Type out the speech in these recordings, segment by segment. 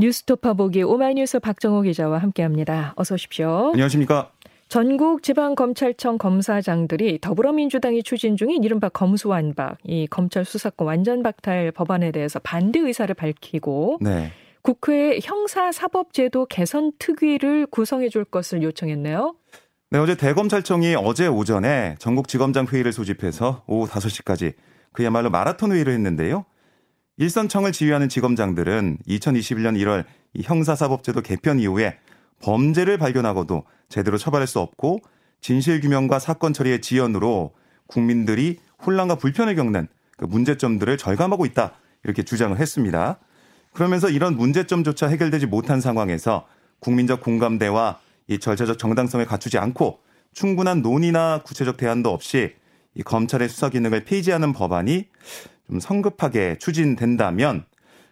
뉴스토파 보기 오마이뉴스 박정호 기자와 함께합니다. 어서 오십시오. 안녕하십니까. 전국 지방검찰청 검사장들이 더불어민주당이 추진 중인 이른바 검수완박, 이 검찰 수사권 완전 박탈 법안에 대해서 반대 의사를 밝히고 네. 국회에 형사사법제도 개선 특위를 구성해 줄 것을 요청했네요. 네, 어제 대검찰청이 어제 오전에 전국지검장 회의를 소집해서 오후 5시까지 그야말로 마라톤 회의를 했는데요. 일선청을 지휘하는 지검장들은 2021년 1월 형사사법제도 개편 이후에 범죄를 발견하고도 제대로 처벌할 수 없고 진실규명과 사건 처리의 지연으로 국민들이 혼란과 불편을 겪는 그 문제점들을 절감하고 있다. 이렇게 주장을 했습니다. 그러면서 이런 문제점조차 해결되지 못한 상황에서 국민적 공감대와 이 절차적 정당성을 갖추지 않고 충분한 논의나 구체적 대안도 없이 이 검찰의 수사 기능을 폐지하는 법안이 좀 성급하게 추진된다면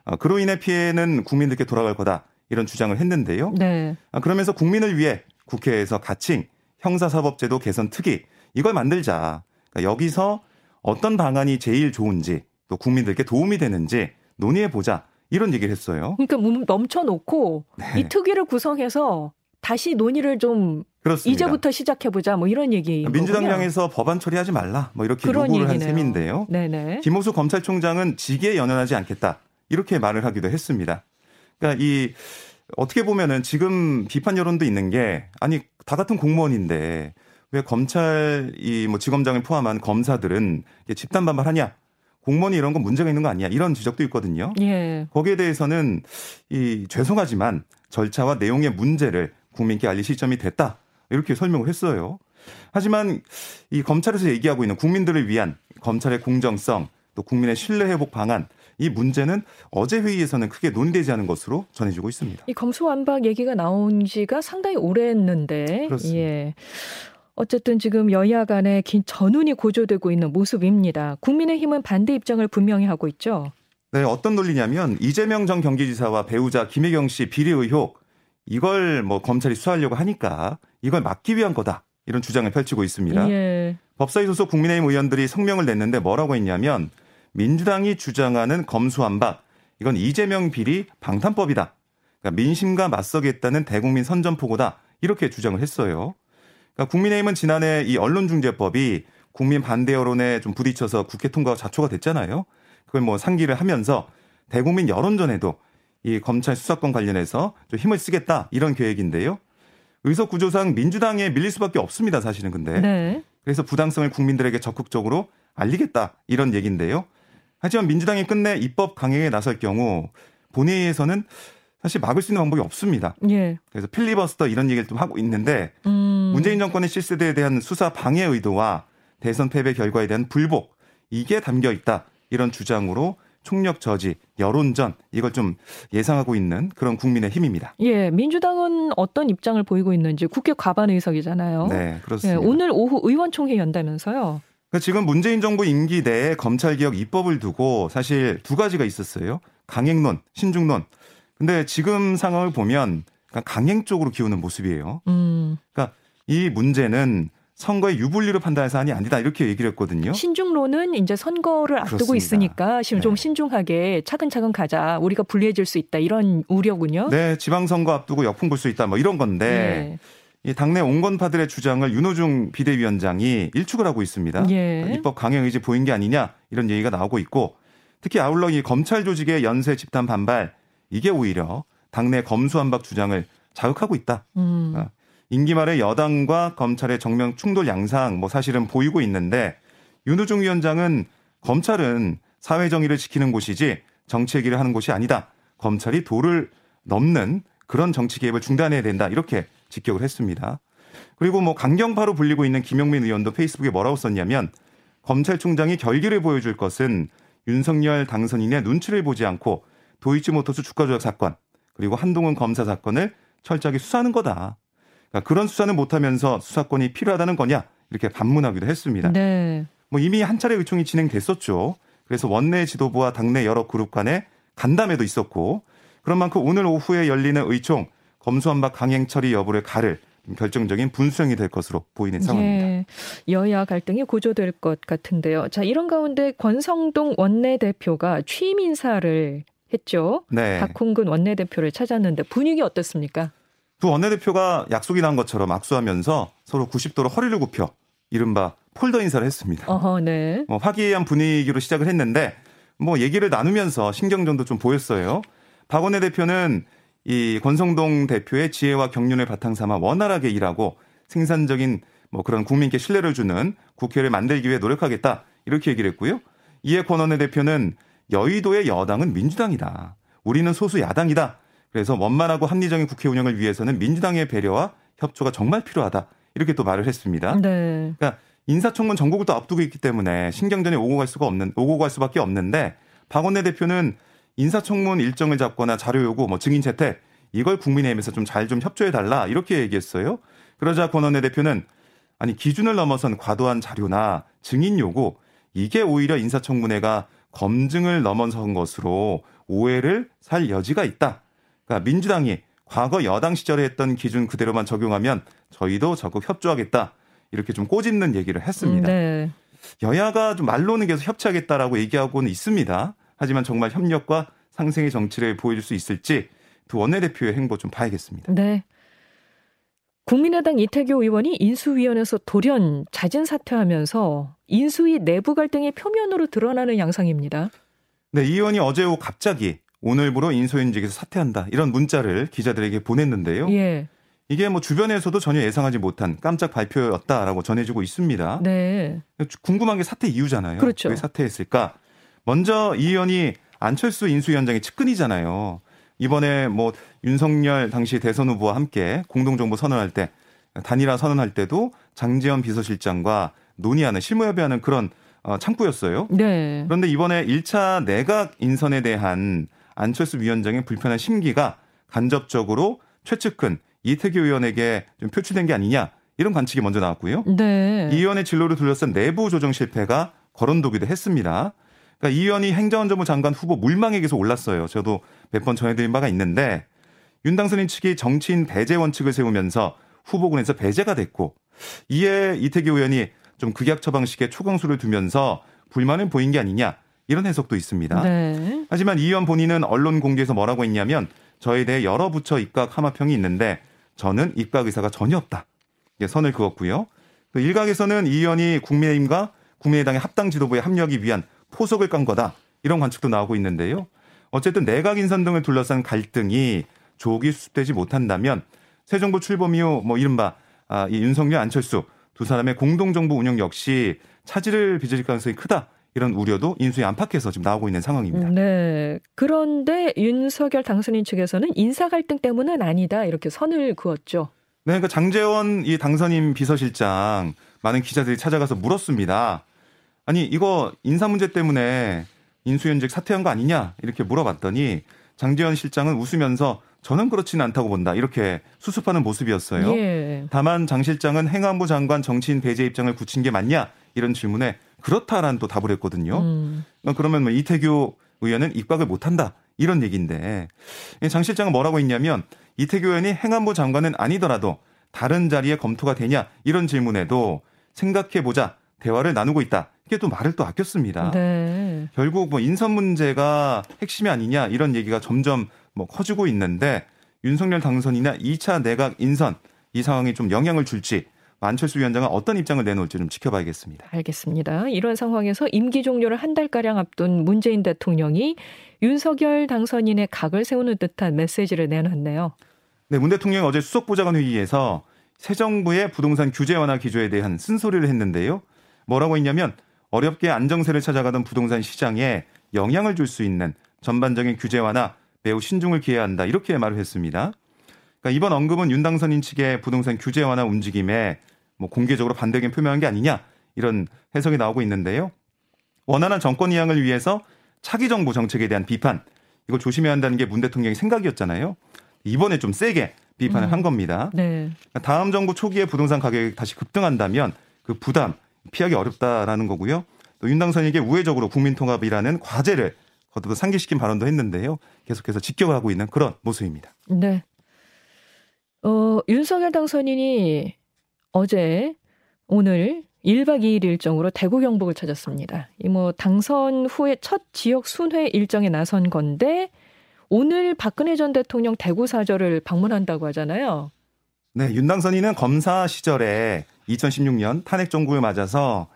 어, 그로 인해 피해는 국민들께 돌아갈 거다 이런 주장을 했는데요. 네. 아, 그러면서 국민을 위해 국회에서 가칭 형사사법제도 개선 특위 이걸 만들자. 그러니까 여기서 어떤 방안이 제일 좋은지 또 국민들께 도움이 되는지 논의해 보자 이런 얘기를 했어요. 그러니까 넘쳐놓고 네. 이 특위를 구성해서 다시 논의를 좀 그렇습니다. 이제부터 시작해보자 뭐 이런 얘기. 민주당량에서 법안 처리하지 말라 뭐 이렇게 요구를 얘기네요. 한 셈인데요. 네네. 김호수 검찰총장은 직에 연연하지 않겠다 이렇게 말을 하기도 했습니다. 그러니까 이 어떻게 보면은 지금 비판 여론도 있는 게 아니 다 같은 공무원인데 왜 검찰 이 뭐 지검장을 포함한 검사들은 집단 반발하냐? 공무원이 이런 건 문제가 있는 거 아니야? 이런 지적도 있거든요. 예. 거기에 대해서는 이 죄송하지만 절차와 내용의 문제를 국민께 알릴 시점이 됐다. 이렇게 설명을 했어요. 하지만 이 검찰에서 얘기하고 있는 국민들을 위한 검찰의 공정성 또 국민의 신뢰 회복 방안 이 문제는 어제 회의에서는 크게 논의되지 않은 것으로 전해지고 있습니다. 이 검수완박 얘기가 나온 지가 상당히 오래했는데, 그렇습니다. 예. 어쨌든 지금 여야 간에 긴 전운이 고조되고 있는 모습입니다. 국민의힘은 반대 입장을 분명히 하고 있죠. 네, 어떤 논리냐면 이재명 전 경기지사와 배우자 김혜경 씨 비리 의혹 이걸 뭐 검찰이 수사하려고 하니까 이걸 막기 위한 거다. 이런 주장을 펼치고 있습니다. 예. 법사위 소속 국민의힘 의원들이 성명을 냈는데 뭐라고 했냐면 민주당이 주장하는 검수완박 이건 이재명 비리 방탄법이다. 그러니까 민심과 맞서겠다는 대국민 선전포고다. 이렇게 주장을 했어요. 그러니까 국민의힘은 지난해 이 언론중재법이 국민 반대 여론에 좀 부딪혀서 국회 통과가 자초가 됐잖아요. 그걸 뭐 상기를 하면서 대국민 여론전에도 이 검찰 수사권 관련해서 좀 힘을 쓰겠다 이런 계획인데요. 의석 구조상 민주당에 밀릴 수밖에 없습니다. 사실은 근데. 네. 그래서 부당성을 국민들에게 적극적으로 알리겠다 이런 얘기인데요. 하지만 민주당이 끝내 입법 강행에 나설 경우 본회의에서는 사실 막을 수 있는 방법이 없습니다. 예. 그래서 필리버스터 이런 얘기를 좀 하고 있는데 음. 문재인 정권의 실세대에 대한 수사 방해 의도와 대선 패배 결과에 대한 불복 이게 담겨 있다 이런 주장으로 총력 저지, 여론전 이걸 좀 예상하고 있는 그런 국민의 힘입니다. 예, 민주당은 어떤 입장을 보이고 있는지 국회 과반 의석이잖아요. 네, 그렇습니다. 예, 오늘 오후 의원총회 연다면서요. 그러니까 지금 문재인 정부 임기 내에 검찰개혁 입법을 두고 사실 두 가지가 있었어요. 강행론, 신중론. 근데 지금 상황을 보면 강행 쪽으로 기우는 모습이에요. 음. 그러니까 이 문제는 선거의 유불리로 판단할 사안이 아니다 이렇게 얘기를 했거든요. 신중론은 이제 선거를 앞두고 그렇습니다. 있으니까 지금 네. 좀 신중하게 차근차근 가자. 우리가 불리해질 수 있다 이런 우려군요. 네, 지방선거 앞두고 역풍 불 수 있다 뭐 이런 건데 네. 이 당내 온건파들의 주장을 윤호중 비대위원장이 일축을 하고 있습니다. 예. 입법 강행 의지 보인 게 아니냐 이런 얘기가 나오고 있고 특히 아울러 이 검찰 조직의 연쇄 집단 반발 이게 오히려 당내 검수한박 주장을 자극하고 있다. 음. 임기 말에 여당과 검찰의 정면 충돌 양상 뭐 사실은 보이고 있는데 윤우중 위원장은 검찰은 사회 정의를 지키는 곳이지 정치 얘기를 하는 곳이 아니다. 검찰이 도를 넘는 그런 정치 개입을 중단해야 된다. 이렇게 직격을 했습니다. 그리고 뭐 강경파로 불리고 있는 김용민 의원도 페이스북에 뭐라고 썼냐면 검찰총장이 결기를 보여줄 것은 윤석열 당선인의 눈치를 보지 않고 도이치모터스 주가 조작 사건 그리고 한동훈 검사 사건을 철저하게 수사하는 거다. 그러니까 그런 수사는 못하면서 수사권이 필요하다는 거냐 이렇게 반문하기도 했습니다. 네. 뭐 이미 한 차례 의총이 진행됐었죠. 그래서 원내 지도부와 당내 여러 그룹 간의 간담회도 있었고 그런 만큼 오늘 오후에 열리는 의총 검수한박 강행 처리 여부를 가를 결정적인 분수령이 될 것으로 보이는 상황입니다. 예, 여야 갈등이 고조될 것 같은데요. 자, 이런 가운데 권성동 원내대표가 취임 인사를 했죠. 네. 박홍근 원내대표를 찾았는데 분위기 어떻습니까? 두 원내대표가 약속이 난 것처럼 악수하면서 서로 90도로 허리를 굽혀 이른바 폴더 인사를 했습니다. 어허, 네. 뭐 화기애애한 분위기로 시작을 했는데 뭐 얘기를 나누면서 신경전도 좀 보였어요. 박 원내 대표는 이 권성동 대표의 지혜와 경륜을 바탕 삼아 원활하게 일하고 생산적인 뭐 그런 국민께 신뢰를 주는 국회를 만들기 위해 노력하겠다 이렇게 얘기를 했고요. 이에 권 원내 대표는 여의도의 여당은 민주당이다. 우리는 소수 야당이다. 그래서 원만하고 합리적인 국회 운영을 위해서는 민주당의 배려와 협조가 정말 필요하다. 이렇게 또 말을 했습니다. 네. 그러니까 인사청문 전국을 또 앞두고 있기 때문에 신경전에 오고 갈 수가 없는 오고 갈 수밖에 없는데 박원내 대표는 인사청문 일정을 잡거나 자료 요구, 뭐 증인 채택 이걸 국민의힘에서 좀 잘좀 좀 협조해 달라 이렇게 얘기했어요. 그러자 권원내 대표는 아니 기준을 넘어선 과도한 자료나 증인 요구 이게 오히려 인사청문회가 검증을 넘어선 것으로 오해를 살 여지가 있다. 그러니까 민주당이 과거 여당 시절에 했던 기준 그대로만 적용하면 저희도 적극 협조하겠다. 이렇게 좀 꼬집는 얘기를 했습니다. 네. 여야가 좀 말로는 계속 협치하겠다라고 얘기하고는 있습니다. 하지만 정말 협력과 상생의 정치를 보여줄 수 있을지 두 원내대표의 행보 좀 봐야겠습니다. 네. 국민의당 이태규 의원이 인수위원회에서 돌연 자진 사퇴하면서 인수위 내부 갈등이 표면으로 드러나는 양상입니다. 네, 이 의원이 어제 오후 갑자기 오늘부로 인수위원직에서 사퇴한다 이런 문자를 기자들에게 보냈는데요. 예. 이게 뭐 주변에서도 전혀 예상하지 못한 깜짝 발표였다라고 전해지고 있습니다. 네. 궁금한 게 사퇴 이유잖아요. 그렇죠. 왜 사퇴했을까? 먼저 이 의원이 안철수 인수위원장의 측근이잖아요. 이번에 뭐 윤석열 당시 대선 후보와 함께 공동정부 선언할 때 단일화 선언할 때도 장재현 비서실장과 논의하는 실무협의하는 그런 어, 창구였어요. 네. 그런데 이번에 1차 내각 인선에 대한 안철수 위원장의 불편한 심기가 간접적으로 최측근 이태규 의원에게 좀 표출된 게 아니냐 이런 관측이 먼저 나왔고요. 네. 이 의원의 진로를 둘러싼 내부 조정 실패가 거론되기도 했습니다. 그러니까 이 의원이 행정안전부 장관 후보 물망에 계속 올랐어요. 저도 몇 번 전해드린 바가 있는데 윤 당선인 측이 정치인 배제 원칙을 세우면서 후보군에서 배제가 됐고 이에 이태규 의원이 좀 극약 처방식의 초강수를 두면서 불만을 보인 게 아니냐 이런 해석도 있습니다. 네. 하지만 이 의원 본인은 언론 공개에서 뭐라고 했냐면 저에 대해 여러 부처 입각 하마평이 있는데 저는 입각 의사가 전혀 없다. 선을 그었고요. 그 일각에서는 이 의원이 국민의힘과 국민의당의 합당 지도부에 합류하기 위한 포석을 깐 거다. 이런 관측도 나오고 있는데요. 어쨌든 내각 인선 등을 둘러싼 갈등이 조기 수습되지 못한다면 새 정부 출범 이후 뭐 이른바 아, 이 윤석열 안철수 두 사람의 공동 정부 운영 역시 차질을 빚을 가능성이 크다. 이런 우려도 인수위 안팎에서 지금 나오고 있는 상황입니다. 네. 그런데 윤석열 당선인 측에서는 인사 갈등 때문은 아니다 이렇게 선을 그었죠. 네, 그러니까 장재원 이 당선인 비서실장 많은 기자들이 찾아가서 물었습니다. 아니 이거 인사 문제 때문에 인수연직 사퇴한 거 아니냐 이렇게 물어봤더니 장재원 실장은 웃으면서 저는 그렇지는 않다고 본다 이렇게 수습하는 모습이었어요. 예. 다만 장 실장은 행안부 장관 정치인 배제 입장을 굳힌 게 맞냐 이런 질문에 그렇다라는 또 답을 했거든요. 음. 그러면 뭐 이태규 의원은 입각을 못한다 이런 얘기인데 장 실장은 뭐라고 했냐면 이태규 의원이 행안부 장관은 아니더라도 다른 자리에 검토가 되냐 이런 질문에도 생각해 보자 대화를 나누고 있다. 이게 또 말을 또 아꼈습니다. 네. 결국 뭐 인선 문제가 핵심이 아니냐 이런 얘기가 점점 뭐 커지고 있는데 윤석열 당선이나 2차 내각 인선 이 상황이 좀 영향을 줄지 안철수 위원장은 어떤 입장을 내놓을지 좀 지켜봐야겠습니다. 알겠습니다. 이런 상황에서 임기 종료를 한 달가량 앞둔 문재인 대통령이 윤석열 당선인의 각을 세우는 듯한 메시지를 내놨네요. 네, 문 대통령이 어제 수석보좌관 회의에서 새 정부의 부동산 규제 완화 기조에 대한 쓴소리를 했는데요. 뭐라고 했냐면 어렵게 안정세를 찾아가던 부동산 시장에 영향을 줄 수 있는 전반적인 규제 완화 매우 신중을 기해야 한다. 이렇게 말을 했습니다. 그러니까 이번 언급은 윤 당선인 측의 부동산 규제 완화 움직임에 뭐 공개적으로 반대 의견 표명한 게 아니냐 이런 해석이 나오고 있는데요. 원활한 정권 이양을 위해서 차기 정부 정책에 대한 비판 이걸 조심해야 한다는 게 문 대통령의 생각이었잖아요. 이번에 좀 세게 비판을 음. 한 겁니다. 네. 그러니까 다음 정부 초기에 부동산 가격이 다시 급등한다면 그 부담 피하기 어렵다라는 거고요. 또 윤당선에게 우회적으로 국민통합이라는 과제를 거듭 상기시킨 발언도 했는데요. 계속해서 지켜가고 있는 그런 모습입니다. 네. 어, 윤석열 당선인이 어제 오늘 1박 2일 일정으로 대구 경북을 찾았습니다. 이 뭐 당선 후에 첫 지역 순회 일정에 나선 건데 오늘 박근혜 전 대통령 대구 사저를 방문한다고 하잖아요. 네, 윤당선이는 검사 시절에 2016년 탄핵 정부에 맞아서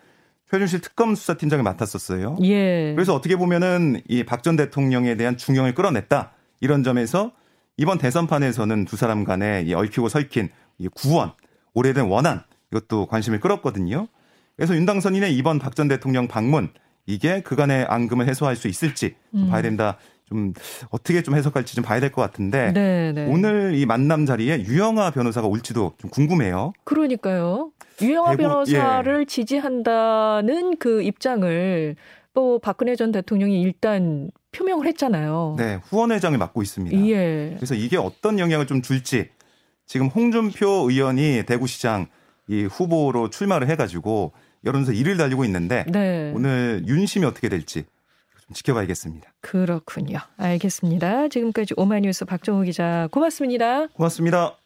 최준실 특검 수사팀장을 맡았었어요. 예. 그래서 어떻게 보면은 이 박 전 대통령에 대한 중형을 끌어냈다. 이런 점에서 이번 대선판에서는 두 사람 간에 얽히고 설킨 이 구원, 오래된 원한 이것도 관심을 끌었거든요. 그래서 윤당선인의 이번 박 전 대통령 방문 이게 그간의 앙금을 해소할 수 있을지 좀 음. 봐야 된다. 좀 어떻게 좀 해석할지 좀 봐야 될 것 같은데 네네. 네. 오늘 이 만남 자리에 유영아 변호사가 올지도 좀 궁금해요. 그러니까요. 유영아 대구, 변호사를 예. 지지한다는 그 입장을 또 박근혜 전 대통령이 일단 표명을 했잖아요. 네, 후원회장을 맡고 있습니다. 예. 그래서 이게 어떤 영향을 좀 줄지 지금 홍준표 의원이 대구시장 이 후보로 출마를 해가지고 여론조사 1을 달리고 있는데 네. 오늘 윤심이 어떻게 될지 좀 지켜봐야겠습니다. 그렇군요. 알겠습니다. 지금까지 오마이뉴스 박정우 기자 고맙습니다. 고맙습니다.